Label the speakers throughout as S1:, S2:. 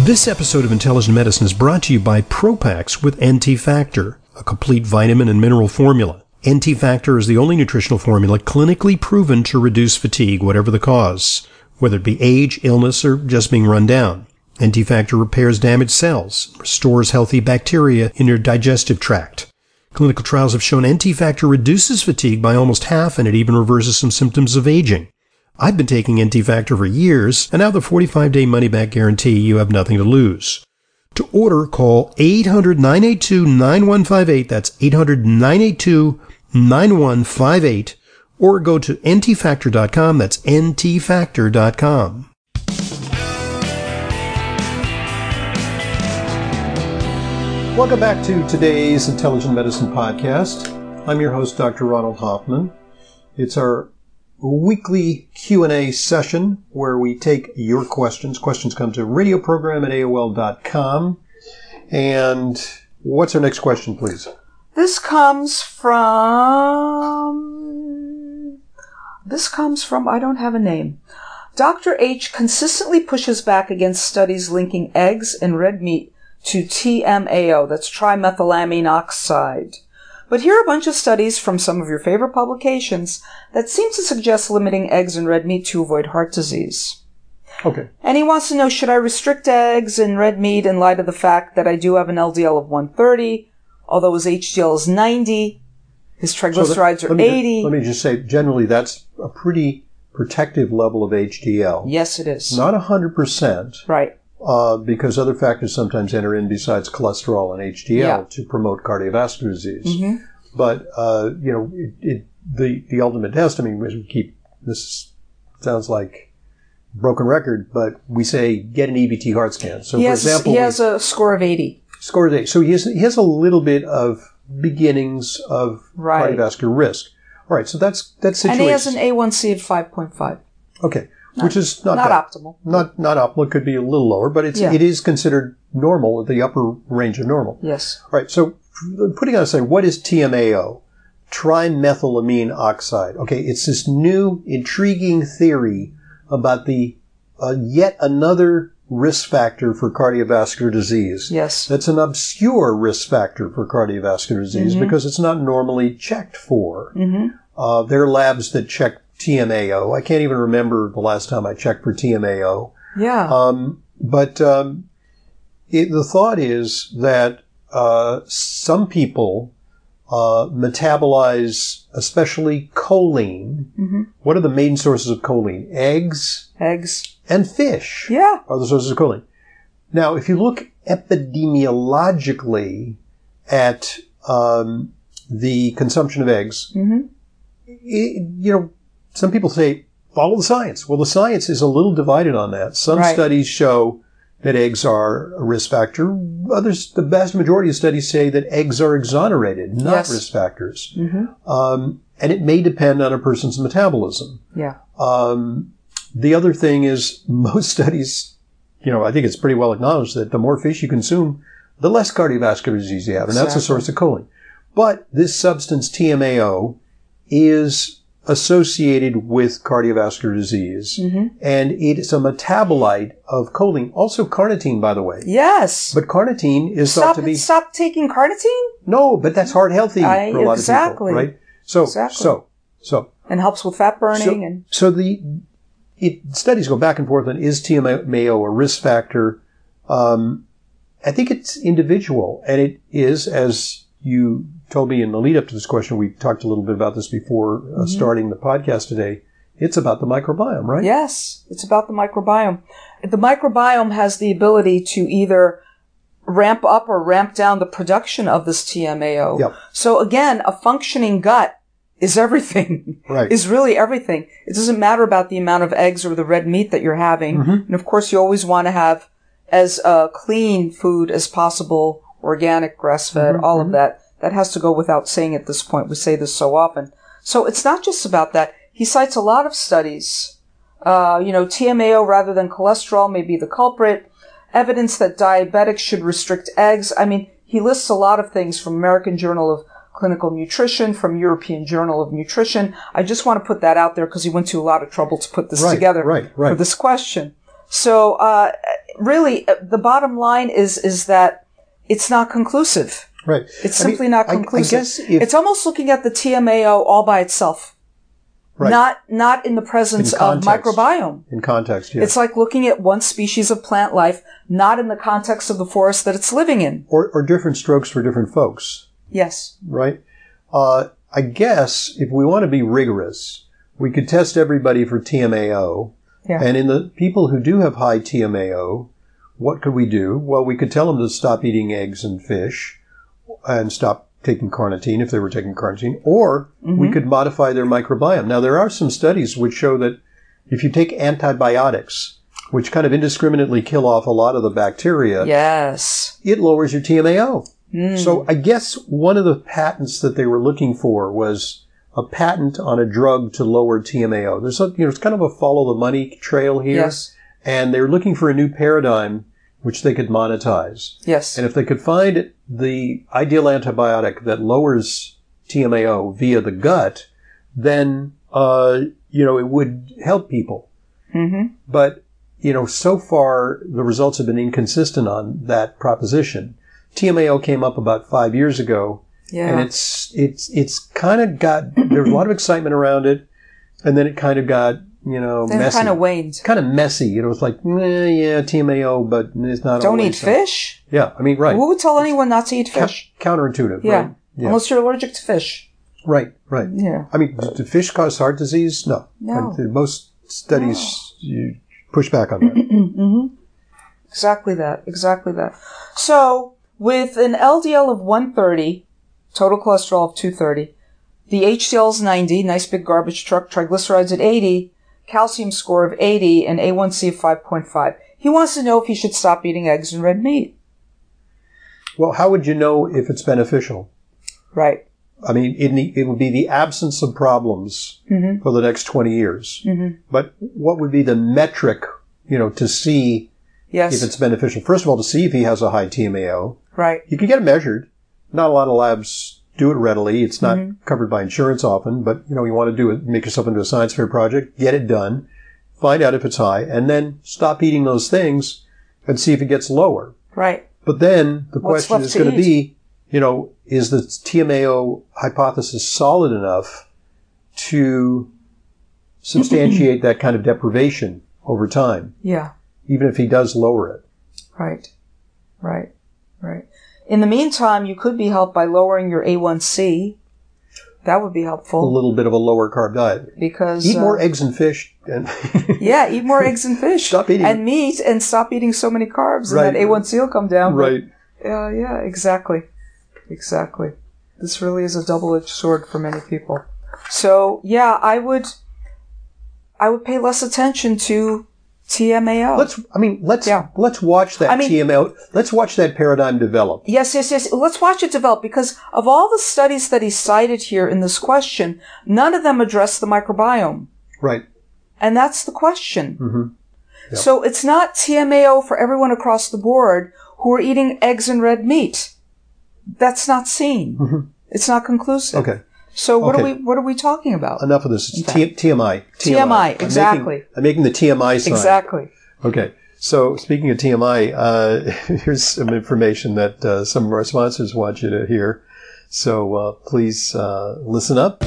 S1: This episode of Intelligent Medicine is brought to you by Propax with NT Factor, a complete vitamin and mineral formula. NT Factor is the only nutritional formula clinically proven to reduce fatigue, whatever the cause, whether it be age, illness, or just being run down. NT Factor repairs damaged cells, restores healthy bacteria in your digestive tract. Clinical trials have shown NT Factor reduces fatigue by almost half and it even reverses some symptoms of aging. I've been taking NT Factor for years, and now the 45 day money back guarantee, you have nothing to lose. To order, call 800 982 9158. That's 800 982 9158. Or go to ntfactor.com. That's ntfactor.com. Welcome back to today's Intelligent Medicine Podcast. I'm your host, Dr. Ronald Hoffman. It's our weekly Q&A session where we take your questions. Questions come to radioprogram at AOL.com. And what's our next question, please?
S2: This comes from. This comes from. I don't have a name. Dr. H consistently pushes back against studies linking eggs and red meat to TMAO, that's trimethylamine oxide. But here are a bunch of studies from some of your favorite publications that seem to suggest limiting eggs and red meat to avoid heart disease.
S1: Okay.
S2: And he wants to know should I restrict eggs and red meat in light of the fact that I do have an LDL of 130, although his HDL is 90, his triglycerides
S1: So let-
S2: are
S1: let me ju-
S2: 80.
S1: let me just say, generally, that's a pretty protective level of HDL.
S2: yes, it is.
S1: Not 100%,
S2: Right.
S1: Uh, because other factors sometimes enter in besides cholesterol and HDL
S2: Yeah.
S1: to promote cardiovascular disease.
S2: Mhm.
S1: But, uh, you know, it, it, the, the ultimate test, I mean, we keep, this sounds like broken record, but we say get an EBT heart scan. So,
S2: he
S1: for
S2: has,
S1: example,
S2: he has a score of 80.
S1: Score of eighty. So he has, he has a little bit of beginnings of
S2: Right.
S1: cardiovascular risk. All right, so that's that's
S2: And he has an A1C of 5.5.
S1: okay, which is not
S2: Not
S1: bad.
S2: optimal.
S1: Not not optimal. It could be a little lower, but it's
S2: Yeah.
S1: it is considered normal, the upper range of normal.
S2: Yes.
S1: All right, so putting on aside, what is TMAO? Trimethylamine oxide. Okay, it's this new intriguing theory about the uh, yet another risk factor for cardiovascular disease.
S2: Yes.
S1: That's an obscure risk factor for cardiovascular disease because it's not normally checked for.
S2: Mm-hmm.
S1: Uh, there are labs that check TMAO. I can't even remember the last time I checked for TMAO.
S2: Yeah.
S1: Um, but um, it, the thought is that uh, some people uh, metabolize, especially choline.
S2: hmm
S1: What are the main sources of choline? Eggs
S2: Eggs.
S1: and fish
S2: Yeah.
S1: are the sources of choline. Now, if you look epidemiologically at um, the consumption of eggs,
S2: hmm
S1: it, you know, some people say follow the science. Well, the science is a little divided on that. Some
S2: Right.
S1: studies show that eggs are a risk factor. Others, the vast majority of studies say that eggs are exonerated, not
S2: Yes.
S1: risk factors.
S2: hmm
S1: Um, and it may depend on a person's metabolism.
S2: Yeah.
S1: Um, the other thing is most studies, you know, I think it's pretty well acknowledged that the more fish you consume, the less cardiovascular disease you have, and that's a source of choline. But this substance TMAO is associated with cardiovascular disease,
S2: hmm
S1: and it is a metabolite of choline. Also carnitine, by the way.
S2: Yes.
S1: But carnitine is thought to be
S2: stop taking carnitine
S1: no, but that's heart healthy
S2: I-
S1: for a lot of
S2: exactly.
S1: people, right? So,
S2: Exactly.
S1: so, so
S2: and helps with fat burning
S1: so,
S2: and
S1: so the it, studies go back and forth on is TMAO a risk factor? Um, I think it's individual, and it is as you told me in the lead up to this question. We talked a little bit about this before uh,
S2: Mm-hmm.
S1: starting the podcast today. It's about the microbiome, right?
S2: Yes, it's about the microbiome. The microbiome has the ability to either ramp up or ramp down the production of this TMAO.
S1: Yep.
S2: So again, a functioning gut is everything.
S1: Right.
S2: Is really everything. It doesn't matter about the amount of eggs or the red meat that you're having.
S1: Mm-hmm.
S2: And of course, you always want to have as uh, clean food as possible, organic, grass-fed,
S1: Mm-hmm,
S2: all of that. That has to go without saying at this point. We say this so often. So it's not just about that. He cites a lot of studies. Uh, you know, TMAO rather than cholesterol may be the culprit. Evidence that diabetics should restrict eggs. I mean, he lists a lot of things from American Journal of Clinical Nutrition, from European Journal of Nutrition. I just want to put that out there because he went to a lot of trouble to put this
S1: Right,
S2: together
S1: right,
S2: for this question. So, uh, really, uh, the bottom line is is that it's not conclusive.
S1: Right.
S2: It's
S1: I mean,
S2: simply not
S1: I- I
S2: conclusive.
S1: guess if-
S2: it's almost looking at the TMAO all by itself,
S1: Right.
S2: not not in the presence
S1: In
S2: of microbiome.
S1: in context, yeah.
S2: It's like looking at one species of plant life, not in the context of the forest that it's living in.
S1: or, or different strokes for different folks,
S2: Yes.
S1: right? Uh, I guess if we want to be rigorous, we could test everybody for TMAO.
S2: Yeah.
S1: And in the people who do have high TMAO, what could we do? Well, we could tell them to stop eating eggs and fish and stop taking carnitine if they were taking carnitine, or we mm-hmm. could modify their microbiome. Now, there are some studies which show that if you take antibiotics, which kind of indiscriminately kill off a lot of the bacteria,
S2: Yes.
S1: it lowers your TMAO. Mm. So I guess one of the patents that they were looking for was a patent on a drug to lower TMAO. There's a, you know, it's kind of a follow the money trail here.
S2: Yes.
S1: And they were looking for a new paradigm which they could monetize.
S2: Yes.
S1: And if they could find the ideal antibiotic that lowers TMAO via the gut, then, uh, you know, it would help people.
S2: hmm
S1: But, you know, so far the results have been inconsistent on that proposition. TMAO came up about five years ago,
S2: Yeah.
S1: and it's it's it's kind of got there's a lot of excitement around it, and then it kind of got you know
S2: then
S1: messy,
S2: kind of waned.
S1: kind of messy. You know, it's like eh, yeah, TMAO, but it's not.
S2: Don't eat
S1: so.
S2: fish.
S1: Yeah, I mean, right.
S2: Who would tell anyone not to eat fish?
S1: counterintuitive.
S2: Yeah.
S1: Right. Yeah.
S2: Unless you're allergic to fish.
S1: right. Right.
S2: Yeah.
S1: I mean, do fish cause heart disease? No.
S2: No.
S1: And most studies you push back on that.
S2: Exactly that. Exactly that. So, with an LDL of 130, total cholesterol of 230, the HDL is 90, nice big garbage truck, triglycerides at 80, calcium score of 80, and A1C of 5.5. He wants to know if he should stop eating eggs and red meat.
S1: well, how would you know if it's beneficial?
S2: Right.
S1: I mean, it, it would be the absence of problems
S2: Mm-hmm.
S1: for the next 20 years. But what would be the metric, you know, to see
S2: Yes.
S1: if it's beneficial? First of all, to see if he has a high TMAO.
S2: right.
S1: You can get it measured. Not a lot of labs do it readily. It's not
S2: Mm-hmm.
S1: covered by insurance often, but you know, you want to do it, make yourself into a science fair project, get it done, find out if it's high, and then stop eating those things and see if it gets lower.
S2: Right.
S1: But then the
S2: What's
S1: question is
S2: to
S1: going to be, you know, is the TMAO hypothesis solid enough to substantiate that kind of deprivation over time,
S2: Yeah.
S1: even if he does lower it?
S2: Right. Right. Right. In the meantime, you could be helped by lowering your A1C. That would be helpful.
S1: A little bit of a lower carb diet.
S2: because
S1: Eat
S2: uh,
S1: more eggs and fish, and
S2: Yeah, eat more eggs and fish.
S1: Stop eating-
S2: and meat, and stop eating so many carbs,
S1: Right.
S2: and that A1C will come down.
S1: Right.
S2: Yeah, yeah, exactly, exactly. This really is a double-edged sword for many people. So yeah, I would, I would pay less attention to TMAO.
S1: Let's. I mean, let's
S2: Yeah.
S1: let's watch that
S2: I mean-
S1: TMAO. Let's watch that paradigm develop.
S2: Yes, yes, yes. Let's watch it develop because of all the studies that he cited here in this question, none of them address the microbiome.
S1: Right.
S2: And that's the question.
S1: Mhm. Yeah.
S2: So it's not TMAO for everyone across the board who are eating eggs and red meat. That's not seen. It's not conclusive.
S1: Mm-hmm. Okay.
S2: So what
S1: Okay.
S2: are we what are we talking about?
S1: Enough of this. It's
S2: Okay.
S1: T- TMI.
S2: TMI,
S1: I'm making-
S2: exactly.
S1: I'm making the TMI sign.
S2: Exactly.
S1: Okay. So speaking of TMI, uh, here's some information that uh, some of our sponsors want you to hear. So uh, please uh, listen up.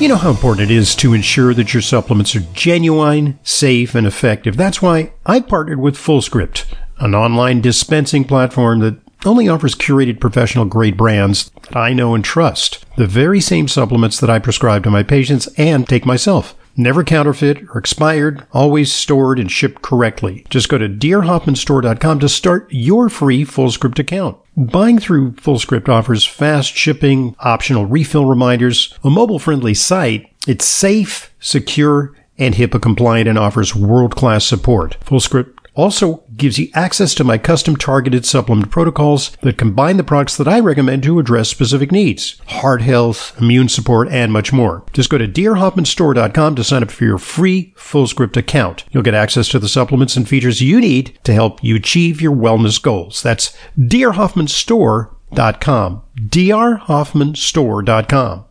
S3: You know how important it is to ensure that your supplements are genuine, safe, and effective. That's why I partnered with FullScript, an online dispensing platform that only offers curated professional grade brands that I know and trust. The very same supplements that I prescribe to my patients and take myself. Never counterfeit or expired, always stored and shipped correctly. Just go to drhoffmanstore.com to start your free FullScript account. Buying through FullScript offers fast shipping, optional refill reminders, a mobile-friendly site. It's safe, secure, and HIPAA compliant and offers world-class support. FullScript also gives you access to my custom targeted supplement protocols that combine the products that I recommend to address specific needs heart health, immune support, and much more. Just go to drhoffmanstore.com to sign up for your free FullScript account. You'll get access to the supplements and features you need to help you achieve your wellness goals. That's dearhoffmanstore.com. drhoffmanstore.com.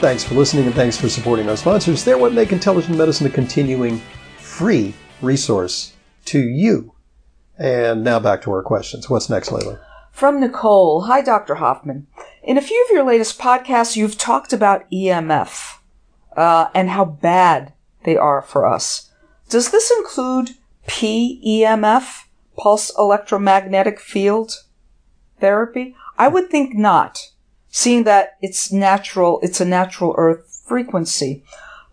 S1: Thanks for listening and thanks for supporting our sponsors. They're what make intelligent medicine a continuing free resource to you. And now back to our questions. What's next, Leyla?
S2: From Nicole. Hi, Dr. Hoffman. In a few of your latest podcasts, you've talked about EMF uh, and how bad they are for us. Does this include PEMF, pulse electromagnetic field therapy? I would think not, seeing that it's natural, it's a natural earth frequency.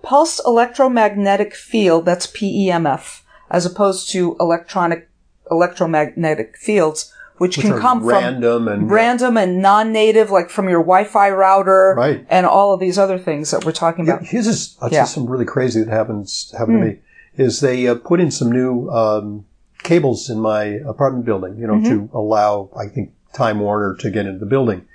S2: Pulse electromagnetic field, that's PEMF, as opposed to electronic electromagnetic fields, which, which can come
S1: random
S2: from
S1: and
S2: random and non-native, like from your Wi-Fi router,
S1: right.
S2: and all of these other things that we're talking about.
S1: Here's just, yeah. some really crazy that happens happened mm. to me. Is they uh, put in some new um, cables in my apartment building, you know, mm-hmm. to allow I think Time Warner to get into the building.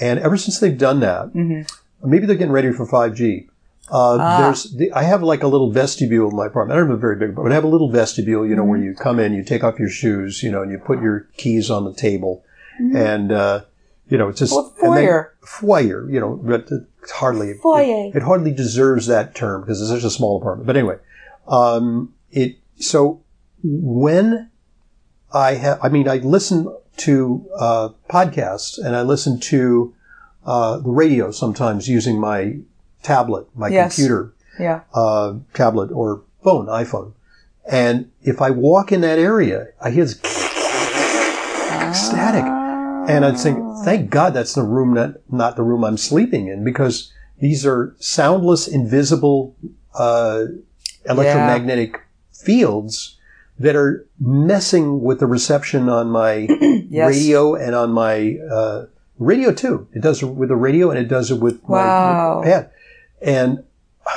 S1: And ever since they've done that, mm-hmm. maybe they're getting ready for 5G. Uh, ah. There's, the, I have like a little vestibule in my apartment. I don't have a very big, but I have a little vestibule, you know, mm-hmm. where you come in, you take off your shoes, you know, and you put your keys on the table, mm-hmm. and uh, you know, it's just
S2: well, foyer.
S1: foyer, you know, but it's hardly
S2: foyer.
S1: It, it, hardly deserves that term because it's such a small apartment. But anyway, um, it so when I have, I mean, I listen to uh, podcasts and I listen to uh, the radio sometimes using my tablet, my yes. computer,
S2: yeah.
S1: uh, tablet or phone, iPhone. And if I walk in that area, I hear this ah. static. And I'd think, thank God that's the room, not, not the room I'm sleeping in because these are soundless, invisible, uh, electromagnetic yeah. fields that are messing with the reception on my yes. radio and on my, uh, radio too. It does it with the radio and it does it with
S2: wow.
S1: my, pad. And,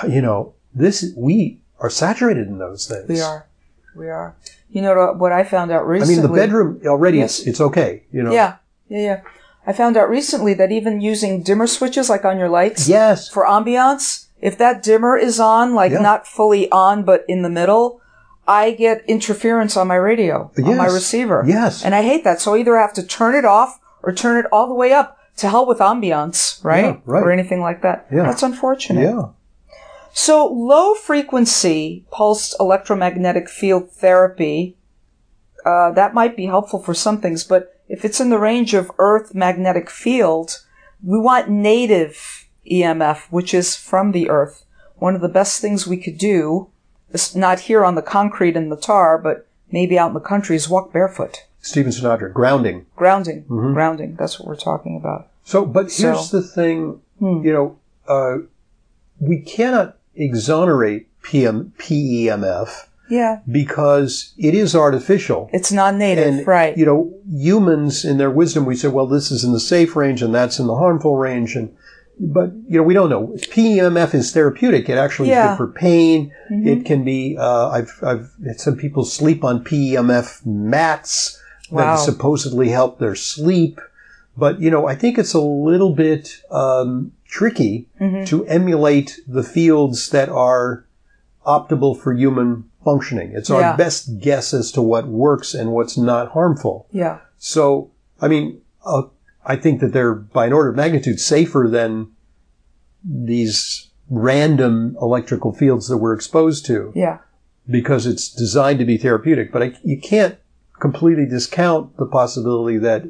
S1: you know, this, we are saturated in those things.
S2: We are. We are. You know what I found out recently?
S1: I mean, the bedroom already, yes. it's, it's okay, you know?
S2: Yeah. Yeah. Yeah. I found out recently that even using dimmer switches, like on your lights.
S1: Yes.
S2: For ambiance, if that dimmer is on, like yeah. not fully on, but in the middle, I get interference on my radio, yes. on my receiver.
S1: Yes.
S2: And I hate that. So either I either have to turn it off or turn it all the way up to hell with ambiance, right?
S1: Yeah, right.
S2: Or anything like that.
S1: Yeah.
S2: That's unfortunate.
S1: Yeah.
S2: So low frequency pulsed electromagnetic field therapy, uh, that might be helpful for some things, but if it's in the range of earth magnetic field, we want native EMF, which is from the earth. One of the best things we could do is not here on the concrete and the tar, but maybe out in the country is walk barefoot.
S1: Stephen Sinatra, grounding.
S2: Grounding. Mm-hmm. Grounding. That's what we're talking about.
S1: So, but here's so, the thing, hmm. you know, uh, we cannot exonerate PM, PEMF.
S2: Yeah.
S1: Because it is artificial.
S2: It's non-native,
S1: and,
S2: right.
S1: You know, humans in their wisdom, we say, well, this is in the safe range and that's in the harmful range. And, but, you know, we don't know. PEMF is therapeutic. It actually yeah. is good for pain. Mm-hmm. It can be, uh, I've, I've, some people sleep on PEMF mats wow. that supposedly help their sleep. But, you know, I think it's a little bit um, tricky mm-hmm. to emulate the fields that are optimal for human functioning. It's our yeah. best guess as to what works and what's not harmful.
S2: Yeah.
S1: So, I mean, uh, I think that they're by an order of magnitude safer than these random electrical fields that we're exposed to.
S2: Yeah.
S1: Because it's designed to be therapeutic. But I, you can't completely discount the possibility that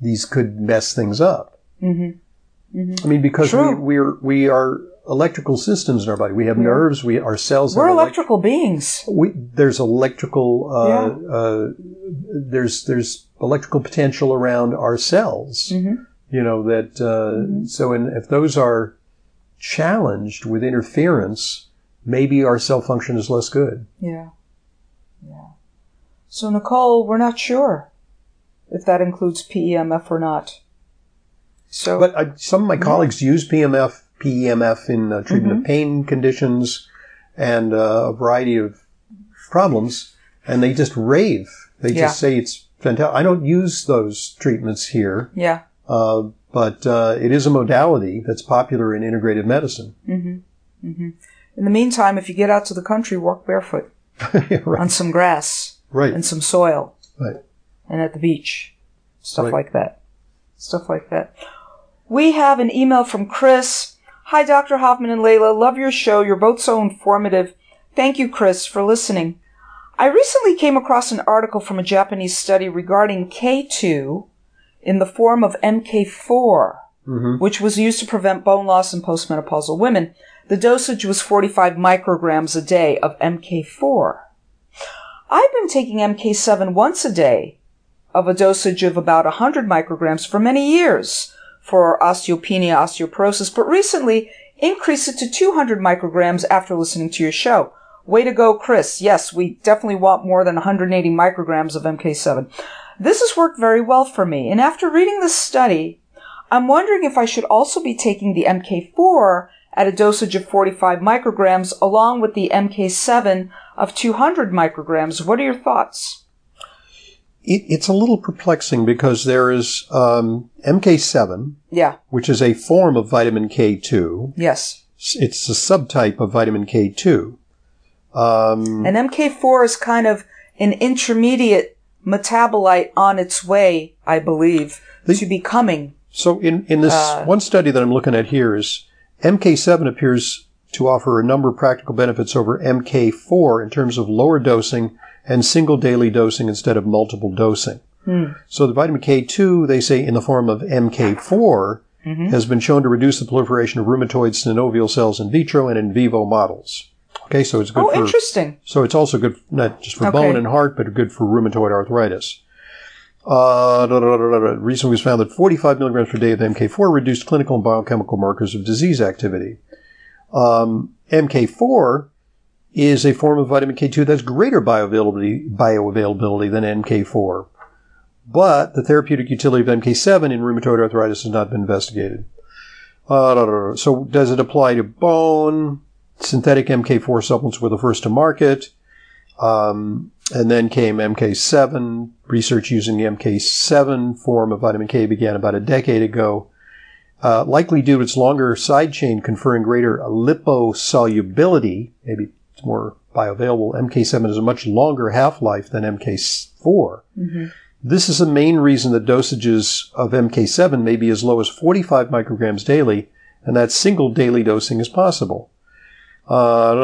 S1: these could mess things up.
S2: Mm-hmm. Mm-hmm.
S1: I mean, because we, we're, we are electrical systems in our body. We have yeah. nerves. We our cells.
S2: We're electrical elect- beings.
S1: We, there's electrical. Uh, yeah. uh, there's there's electrical potential around our cells.
S2: Mm-hmm.
S1: You know that. Uh, mm-hmm. So, in, if those are challenged with interference, maybe our cell function is less good.
S2: Yeah. So, Nicole, we're not sure if that includes PEMF or not. So,
S1: but uh, some of my colleagues use PMF, PEMF in uh, treatment mm-hmm. of pain conditions and uh, a variety of problems, and they just rave. They yeah. just say it's fantastic. I don't use those treatments here.
S2: Yeah.
S1: Uh, but uh, it is a modality that's popular in integrative medicine.
S2: Mm-hmm. Mm-hmm. In the meantime, if you get out to the country, walk barefoot
S1: yeah, right.
S2: on some grass
S1: right.
S2: and some soil.
S1: Right.
S2: And at the beach. Stuff right. like that. Stuff like that. We have an email from Chris. Hi, Dr. Hoffman and Leyla. Love your show. You're both so informative. Thank you, Chris, for listening. I recently came across an article from a Japanese study regarding K2 in the form of MK4, mm-hmm. which was used to prevent bone loss in postmenopausal women. The dosage was 45 micrograms a day of MK4. I've been taking MK7 once a day of a dosage of about 100 micrograms for many years for osteopenia, osteoporosis, but recently increased it to 200 micrograms after listening to your show. Way to go, Chris. Yes, we definitely want more than 180 micrograms of MK7. This has worked very well for me, and after reading this study, I'm wondering if I should also be taking the MK4 at a dosage of 45 micrograms along with the MK7 of 200 micrograms. What are your thoughts?
S1: It, it's a little perplexing because there is um, MK7,
S2: yeah,
S1: which is a form of vitamin K2.
S2: Yes,
S1: it's a subtype of vitamin K2.
S2: Um, and MK4 is kind of an intermediate metabolite on its way, I believe, the, to becoming.
S1: So in, in this uh, one study that I'm looking at here is MK7 appears to offer a number of practical benefits over MK4 in terms of lower dosing and single daily dosing instead of multiple dosing. Hmm. So the vitamin K2, they say in the form of MK4, mm-hmm. has been shown to reduce the proliferation of rheumatoid synovial cells in vitro and in vivo models. Okay, so it's good
S2: oh,
S1: for.
S2: interesting.
S1: So it's also good not just for okay. bone and heart, but good for rheumatoid arthritis. Uh, recently, was found that 45 milligrams per day of MK4 reduced clinical and biochemical markers of disease activity. Um, MK4 is a form of vitamin K2 that's greater bioavailability, bioavailability than MK4. But the therapeutic utility of MK7 in rheumatoid arthritis has not been investigated. Uh, so does it apply to bone? Synthetic MK4 supplements were the first to market. Um, and then came MK7. Research using the MK7 form of vitamin K began about a decade ago. Uh, likely due to its longer side chain conferring greater liposolubility, maybe it's more bioavailable. MK7 has a much longer half-life than MK4. Mm-hmm. This is the main reason that dosages of MK7 may be as low as 45 micrograms daily, and that single daily dosing is possible. Uh,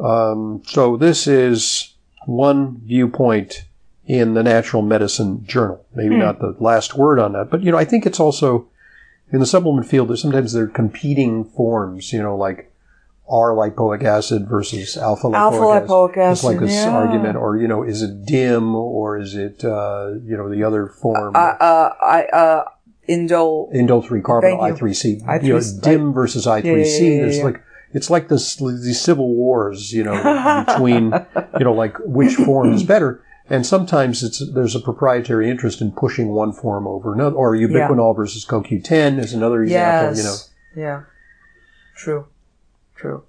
S1: um, so this is one viewpoint in the Natural Medicine Journal. Maybe hmm. not the last word on that, but you know, I think it's also in the supplement field. There's sometimes there are competing forms. You know, like R lipoic acid versus alpha lipoic
S2: alpha acid. Lipoic acid
S1: it's like this
S2: yeah.
S1: argument, or you know, is it DIM or is it uh, you know the other form?
S2: Uh, uh, I, uh, indole
S1: indole three carbinol I three C. You know, DIM versus I three C. There's like it's like this these civil wars, you know, between you know like which form is better. And sometimes it's there's a proprietary interest in pushing one form over another, or ubiquinol yeah. versus CoQ10 is another example.
S2: Yes.
S1: You know,
S2: yeah, true, true.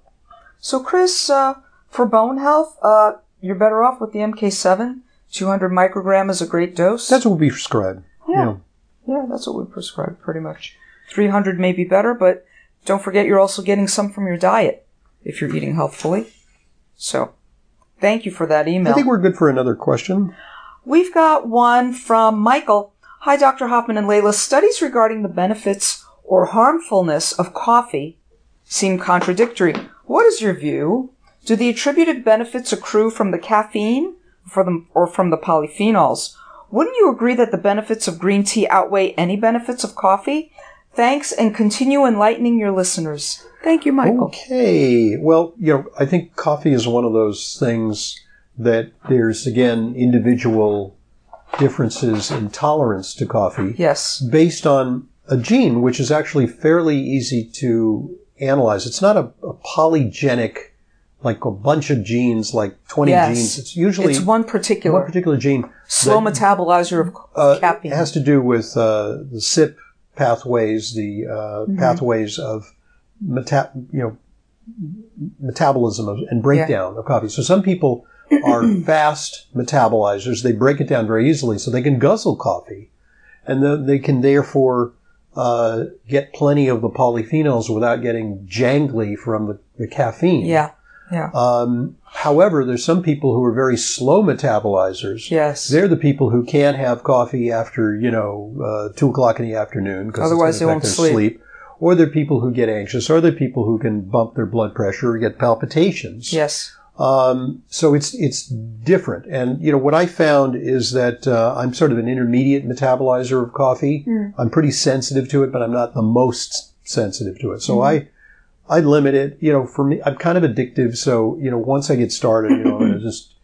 S2: So, Chris, uh, for bone health, uh, you're better off with the MK7. 200 microgram is a great dose.
S1: That's what we prescribe.
S2: Yeah. Yeah, that's what we prescribe pretty much. 300 may be better, but don't forget you're also getting some from your diet if you're eating healthfully. So, thank you for that email.
S1: I think we're good for another question.
S2: We've got one from Michael. Hi, Dr. Hoffman and Leyla. Studies regarding the benefits or harmfulness of coffee seem contradictory. What is your view? Do the attributed benefits accrue from the caffeine or from the polyphenols? Wouldn't you agree that the benefits of green tea outweigh any benefits of coffee? Thanks and continue enlightening your listeners. Thank you, Michael.
S1: Okay. Well, you know, I think coffee is one of those things that there's, again, individual differences in tolerance to coffee.
S2: Yes.
S1: Based on a gene, which is actually fairly easy to analyze. It's not a, a polygenic like a bunch of genes, like 20 yes. genes. It's usually
S2: it's one particular
S1: one particular gene.
S2: Slow metabolizer of uh, caffeine.
S1: It has to do with uh, the CYP pathways, the uh, mm-hmm. pathways of meta- you know metabolism of, and breakdown yeah. of coffee. So some people are fast metabolizers. They break it down very easily, so they can guzzle coffee, and then they can therefore uh, get plenty of the polyphenols without getting jangly from the, the caffeine.
S2: Yeah. Yeah.
S1: Um, however, there's some people who are very slow metabolizers.
S2: Yes.
S1: They're the people who can't have coffee after, you know, uh, two o'clock in the afternoon
S2: because otherwise they won't sleep. sleep.
S1: or they're people who get anxious, or they're people who can bump their blood pressure or get palpitations.
S2: Yes.
S1: Um, so it's it's different, and you know what I found is that uh, I'm sort of an intermediate metabolizer of coffee.
S2: Mm.
S1: I'm pretty sensitive to it, but I'm not the most sensitive to it. So
S2: Mm.
S1: I I limit it. You know, for me, I'm kind of addictive. So you know, once I get started, you know, I'm going to just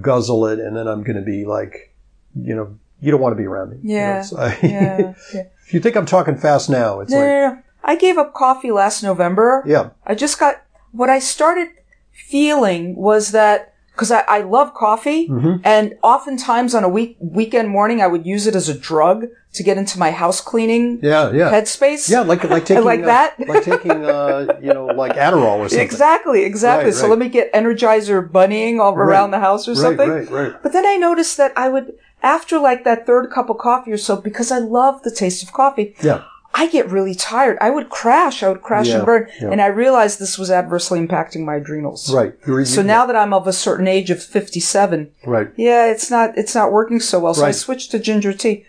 S1: guzzle it, and then I'm going to be like, you know, you don't want to be around me. You know,
S2: Yeah.
S1: so I-
S2: Yeah. yeah.
S1: if you think I'm talking fast now, it's
S2: No,
S1: like,
S2: no, no. I gave up coffee last November.
S1: yeah,
S2: I just got what I started feeling was that because I, I love coffee,
S1: Mhm.
S2: and oftentimes on a week weekend morning I would use it as a drug to get into my house cleaning
S1: yeah, yeah.
S2: headspace.
S1: Yeah, like like taking
S2: like
S1: uh,
S2: that.
S1: like taking uh, you know like Adderall or something.
S2: Exactly, exactly.
S1: Right,
S2: So
S1: right.
S2: let me get Energizer bunnying all
S1: Right.
S2: around the house or
S1: Right,
S2: something.
S1: right, right.
S2: But then I noticed that I would, after like that third cup of coffee or so, because I love the taste of coffee,
S1: Yeah,
S2: I get really tired. I would crash. I would crash
S1: Yeah,
S2: and burn.
S1: yeah.
S2: And I realized this was adversely impacting my adrenals.
S1: right.
S2: So now that I'm of a certain age of 57,
S1: right.
S2: yeah, it's not, it's not working so well. So I switched to ginger tea.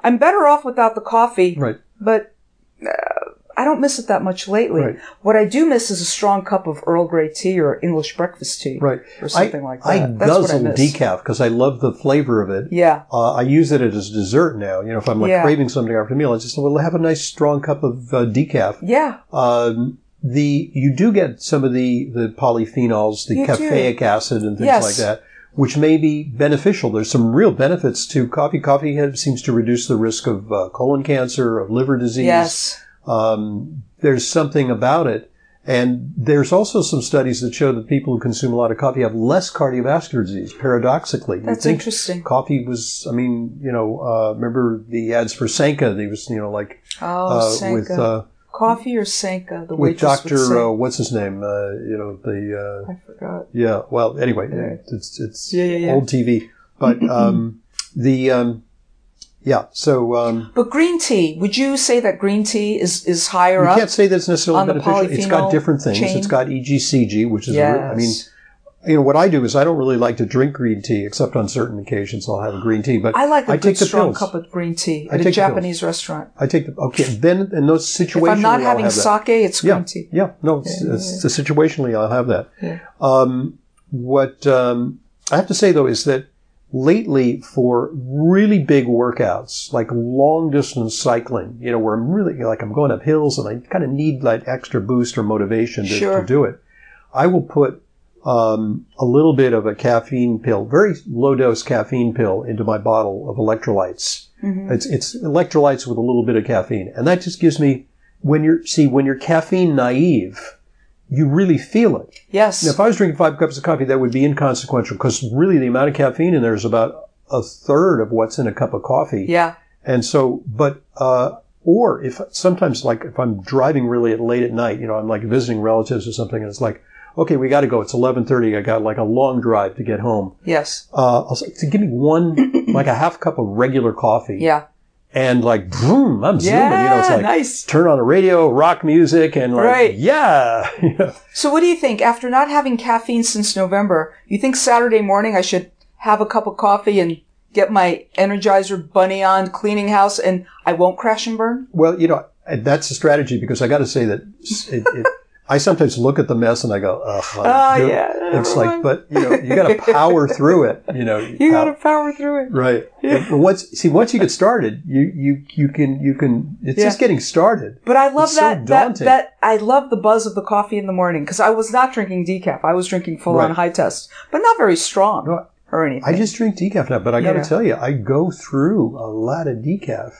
S2: I'm better off without the coffee,
S1: Right.
S2: but uh, I don't miss it that much lately.
S1: Right.
S2: What I do miss is a strong cup of Earl Grey tea or English breakfast tea.
S1: Right.
S2: Or something like that.
S1: I
S2: That's what I
S1: guzzle
S2: miss.
S1: decaf because I love the flavor of it.
S2: Yeah.
S1: Uh, I use it as dessert now. You know, if I'm like
S2: Yeah.
S1: craving something after a meal, I just will have a nice strong cup of uh, decaf.
S2: Yeah.
S1: Um, the you do get some of the the polyphenols, the
S2: You do.
S1: caffeic acid, and things
S2: Yes.
S1: like that, which may be beneficial. There's some real benefits to coffee. Coffee seems to reduce the risk of uh, colon cancer, of liver disease.
S2: Yes.
S1: Um, there's something about it. And there's also some studies that show that people who consume a lot of coffee have less cardiovascular disease, paradoxically.
S2: That's interesting.
S1: Coffee was, I mean, you know, uh, remember the ads for Sanka? They was, you know, like,
S2: Oh,
S1: uh,
S2: Sanka.
S1: with, uh,
S2: Coffee or Sanka? The
S1: with Dr. Uh, what's his name? Uh, you know, the, uh,
S2: I forgot.
S1: yeah, well, anyway,
S2: Yeah.
S1: it's, it's
S2: yeah, yeah.
S1: old TV. But, um, the, um, yeah, so, um,
S2: But green tea, would you say that green tea is, is higher
S1: you
S2: up?
S1: can't say that's necessarily
S2: on the
S1: beneficial. It's got different things.
S2: chain?
S1: It's got EGCG, which is,
S2: yes.
S1: re- I mean, you know, what I do is I don't really like to drink green tea, except on certain occasions I'll have a green tea. But
S2: I like a
S1: I
S2: good
S1: take the
S2: strong
S1: pills.
S2: cup of green tea at a Japanese restaurant.
S1: I take the okay. Then in those
S2: If
S1: situations,
S2: I'm not having
S1: have that.
S2: sake, it's green
S1: yeah,
S2: tea.
S1: yeah, no, it's, it's, it's situationally I'll have that.
S2: Yeah.
S1: Um, what um, I have to say though is that lately for really big workouts, like long distance cycling, you know, where I'm really like I'm going up hills and I kind of need like extra boost or motivation to,
S2: Sure.
S1: to do it, I will put um, a little bit of a caffeine pill, very low dose caffeine pill, into my bottle of electrolytes.
S2: Mm-hmm.
S1: It's it's electrolytes with a little bit of caffeine, and that just gives me when you're see when you're caffeine naive, you really feel it.
S2: Yes.
S1: Now, if I was drinking five cups of coffee, that would be inconsequential because really the amount of caffeine in there is about a third of what's in a cup of coffee.
S2: yeah.
S1: And so, but, uh, or if sometimes like if I'm driving really at late at night, you know, I'm like visiting relatives or something and it's like, okay, we got to go. It's 1130. I got like a long drive to get home.
S2: Yes.
S1: Uh, I'll say, to give me one, like a half cup of regular coffee
S2: Yeah.
S1: And like, boom, I'm zooming, you know, it's like,
S2: nice.
S1: turn on the radio, rock music and like,
S2: Right.
S1: yeah. Yeah.
S2: So what do you think? After not having caffeine since November, you think Saturday morning I should have a cup of coffee and get my Energizer bunny on, cleaning house, and I won't crash and burn?
S1: Well, you know, that's a strategy because I got to say that it, it, I sometimes look at the mess and I go, ugh.
S2: Oh, ah,
S1: dude."
S2: yeah,
S1: It's like, but you know, you got to power through it. You know,
S2: You gotta power through it.
S1: right. And once see, once you get started, you you you can you can. It's
S2: Yeah.
S1: just getting started.
S2: But I love
S1: It's so
S2: that, that, that, I love the buzz of the coffee in the morning because I was not drinking decaf. I was drinking full on high test, but not very strong
S1: No,
S2: or anything.
S1: I just drink decaf now, but I got to
S2: Yeah.
S1: tell you, I go through a lot of decaf.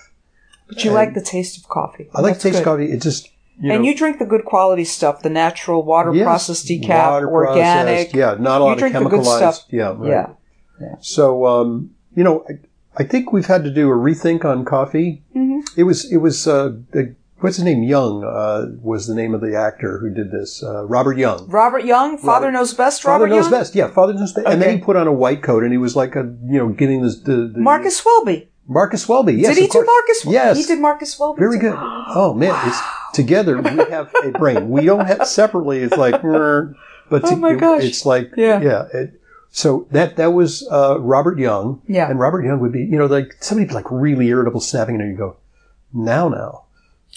S2: but you like the taste of coffee.
S1: I like
S2: That's
S1: taste
S2: good.
S1: coffee. It just you
S2: and
S1: know,
S2: you drink the good quality stuff, the natural water
S1: yes,
S2: processed decaf,
S1: water
S2: organic.
S1: processed, yeah, not a lot of
S2: drink the good
S1: chemicalized.
S2: stuff.
S1: Yeah, right.
S2: Yeah.
S1: So, um, you know, I, I think we've had to do a rethink on coffee.
S2: Mm-hmm.
S1: It was, it was, uh, the, what's his name? Young, uh, was the name of the actor who did this. Uh, Robert Young.
S2: Robert Young, Father
S1: Robert-
S2: Knows Best.
S1: Father
S2: Robert
S1: knows
S2: Young,
S1: best. Yeah, Father knows best. And then he put on a white coat and he was like a, you know, getting this, the, the
S2: Marcus Welby.
S1: Marcus Welby. Yes,
S2: did he do. Marcus? Wel-
S1: Yes.
S2: he did Marcus Welby.
S1: Very good. Oh man, it's together we have a brain. We don't have separately. It's like, but
S2: Oh my gosh.
S1: it's like,
S2: Yeah.
S1: yeah. It, so that that was uh, Robert Young.
S2: Yeah.
S1: and Robert Young would be, you know, like somebody like really irritable, snapping, and you go, now, now.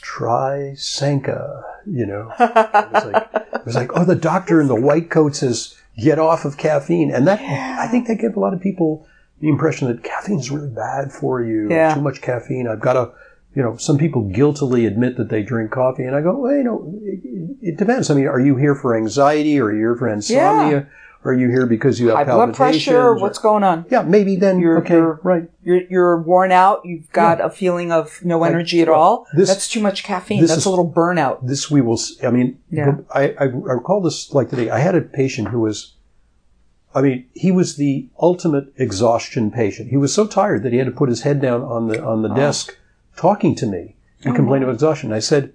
S1: try Sanka, you know. it, was like, it was like, oh, the doctor in the white coat says, get off of caffeine. And that, yeah. I think that gave a lot of people the impression that caffeine is really bad for you. Yeah. Too much caffeine. I've got to, you know, some people guiltily admit that they drink coffee. And I go, well, you know, it, it depends. I mean, are you here for anxiety or are you here for insomnia? Yeah. Are you here because you have
S2: high blood pressure? What's going on?
S1: Yeah, maybe then you're okay,
S2: you're,
S1: right.
S2: You're you're worn out. You've got yeah. a feeling of no energy at all. This, That's too much caffeine. That's is, a little burnout.
S1: This we will. I mean, yeah. I, I I recall this like today. I had a patient who was. I mean, he was the ultimate exhaustion patient. He was so tired that he had to put his head down on the on the oh. desk, talking to me and oh, complain wow. of exhaustion. I said,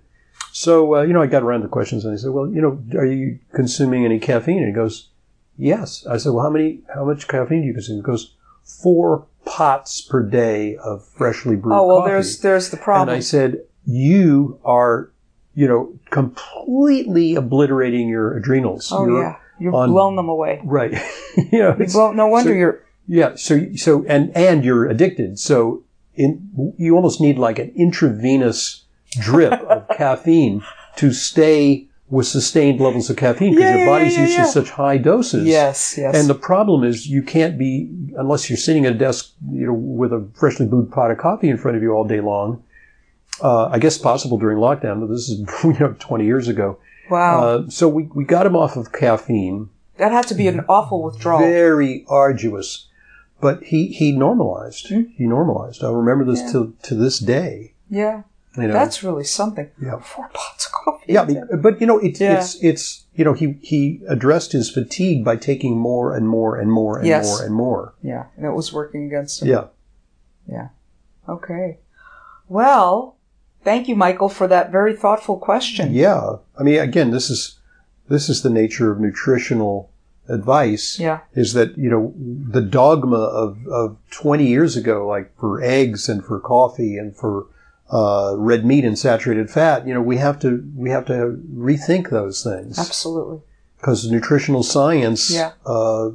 S1: so uh, you know, I got around to questions and I said, well, you know, are you consuming any caffeine? And he goes Yes. I said, well, how many, how much caffeine do you consume? He goes, four pots per day of freshly brewed
S2: Oh, well,
S1: coffee.
S2: there's, there's the problem.
S1: And I said, you are, you know, completely obliterating your adrenals.
S2: Oh, you're yeah. You're on, blowing them away.
S1: Right. you know,
S2: blow, no wonder
S1: so,
S2: you're.
S1: Yeah. So, so, and, and you're addicted. So in, you almost need like an intravenous drip of caffeine to stay with sustained levels of caffeine because yeah, your body's yeah, yeah, used to such high doses.
S2: Yes, yes.
S1: And the problem is you can't be unless you're sitting at a desk, you know, with a freshly brewed pot of coffee in front of you all day long. Uh, I guess possible during lockdown, but this is you know 20 years ago.
S2: Wow.
S1: Uh, so we we got him off of caffeine.
S2: That had to be an awful withdrawal.
S1: Very arduous, but he he normalized. Mm-hmm. He normalized. I remember this to to this day.
S2: Yeah. You know, That's really something. Yeah. Four pots of coffee.
S1: Yeah, but you know, it, yeah. it's it's you know he he addressed his fatigue by taking more and more and more and yes. more and more.
S2: Yeah, and it was working against him.
S1: Yeah.
S2: Yeah. Okay. Well, thank you, Michael, for that very thoughtful question.
S1: Yeah, I mean, again, this is this is the nature of nutritional advice.
S2: Yeah.
S1: Is that you know the dogma of of twenty years ago, like for eggs and for coffee and for uh, red meat and saturated fat, you know, we have to we have to rethink those things.
S2: Absolutely.
S1: Because nutritional science
S2: yeah.
S1: uh,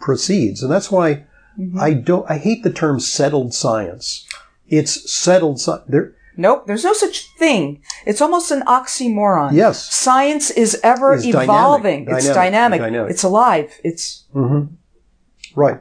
S1: proceeds, and that's why mm-hmm. I don't. I hate the term settled science. It's settled. there.
S2: Nope, there's no such thing. It's almost an oxymoron.
S1: Yes.
S2: Science is ever it's evolving. Dynamic. It's dynamic. dynamic. It's alive. It's.
S1: Mm-hmm. Right.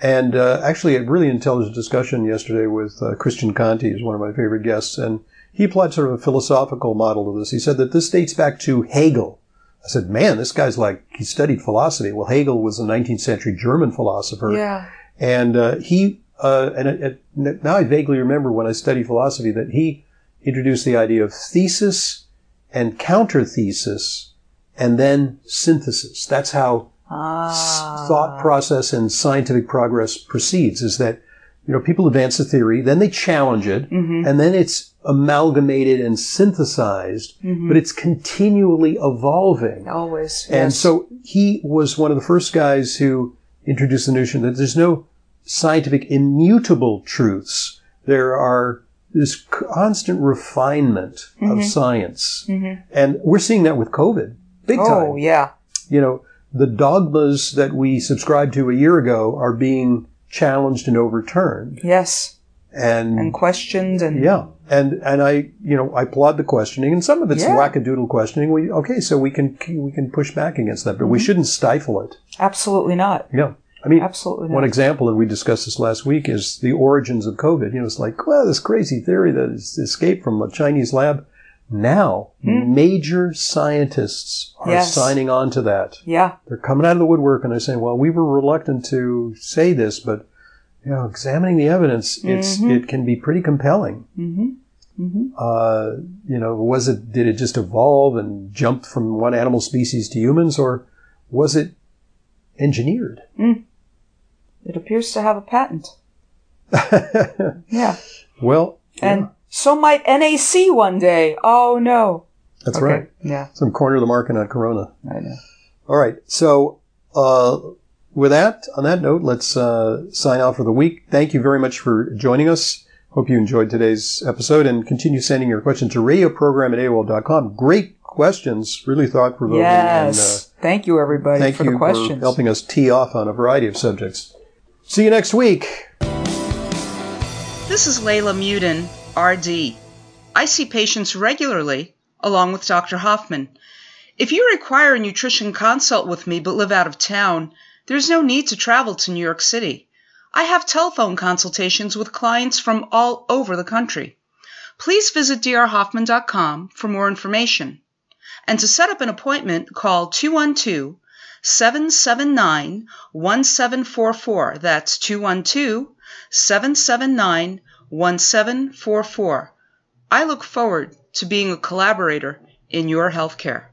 S1: And uh, actually, a really intelligent discussion yesterday with uh, Christian Conte, who's one of my favorite guests, and he applied sort of a philosophical model to this. He said that this dates back to Hegel. I said, man, this guy's like, he studied philosophy. Well, Hegel was a 19th century German philosopher.
S2: Yeah.
S1: And uh, he, uh, and it, it, now I vaguely remember when I studied philosophy that he introduced the idea of thesis and counter thesis and then synthesis. That's how
S2: ah.
S1: thought process and scientific progress proceeds is that, you know, people advance a theory, then they challenge it,
S2: mm-hmm.
S1: and then it's amalgamated and synthesized,
S2: mm-hmm.
S1: but it's continually evolving.
S2: Always.
S1: And
S2: yes.
S1: so he was one of the first guys who introduced the notion that there's no scientific immutable truths. There are this constant refinement
S2: mm-hmm.
S1: of science.
S2: Mm-hmm.
S1: And we're seeing that with COVID. Big
S2: oh,
S1: time.
S2: Oh, yeah.
S1: You know, the dogmas that we subscribed to a year ago are being challenged and overturned.
S2: Yes.
S1: And,
S2: and questioned and
S1: yeah and and I you know I applaud the questioning and some of it's yeah. wackadoodle questioning we okay so we can we can push back against that but mm-hmm. we shouldn't stifle it
S2: absolutely not
S1: yeah I mean
S2: absolutely
S1: one
S2: not.
S1: example and we discussed this last week is the origins of COVID you know it's like well this crazy theory that it's escaped from a Chinese lab now, hmm? major scientists are yes. signing on to that.
S2: Yeah.
S1: They're coming out of the woodwork and they're saying, well, we were reluctant to say this, but, you know, examining the evidence, it's, mm-hmm. it can be pretty compelling.
S2: Mm-hmm. Mm-hmm.
S1: Uh, you know, was it, did it just evolve and jump from one animal species to humans or was it engineered?
S2: Mm. It appears to have a patent. yeah.
S1: Well,
S2: and yeah. So might NAC one day. Oh no.
S1: That's okay. right.
S2: Yeah.
S1: Some corner of the market on Corona.
S2: I know.
S1: All right. So, uh, with that, on that note, let's uh, sign off for the week. Thank you very much for joining us. Hope you enjoyed today's episode and continue sending your questions to radioprogram at AOL.com. Great questions, really thought provoking.
S2: Yes. And, uh, thank you, everybody,
S1: thank
S2: for
S1: you
S2: the questions.
S1: For helping us tee off on a variety of subjects. See you next week.
S2: This is Leyla Muedin RD. I see patients regularly, along with Dr. Hoffman. If you require a nutrition consult with me but live out of town, there's no need to travel to New York City. I have telephone consultations with clients from all over the country. Please visit drhoffman.com for more information. And to set up an appointment, call 212 779 1744. That's 212 779 1744. I look forward to being a collaborator in your healthcare.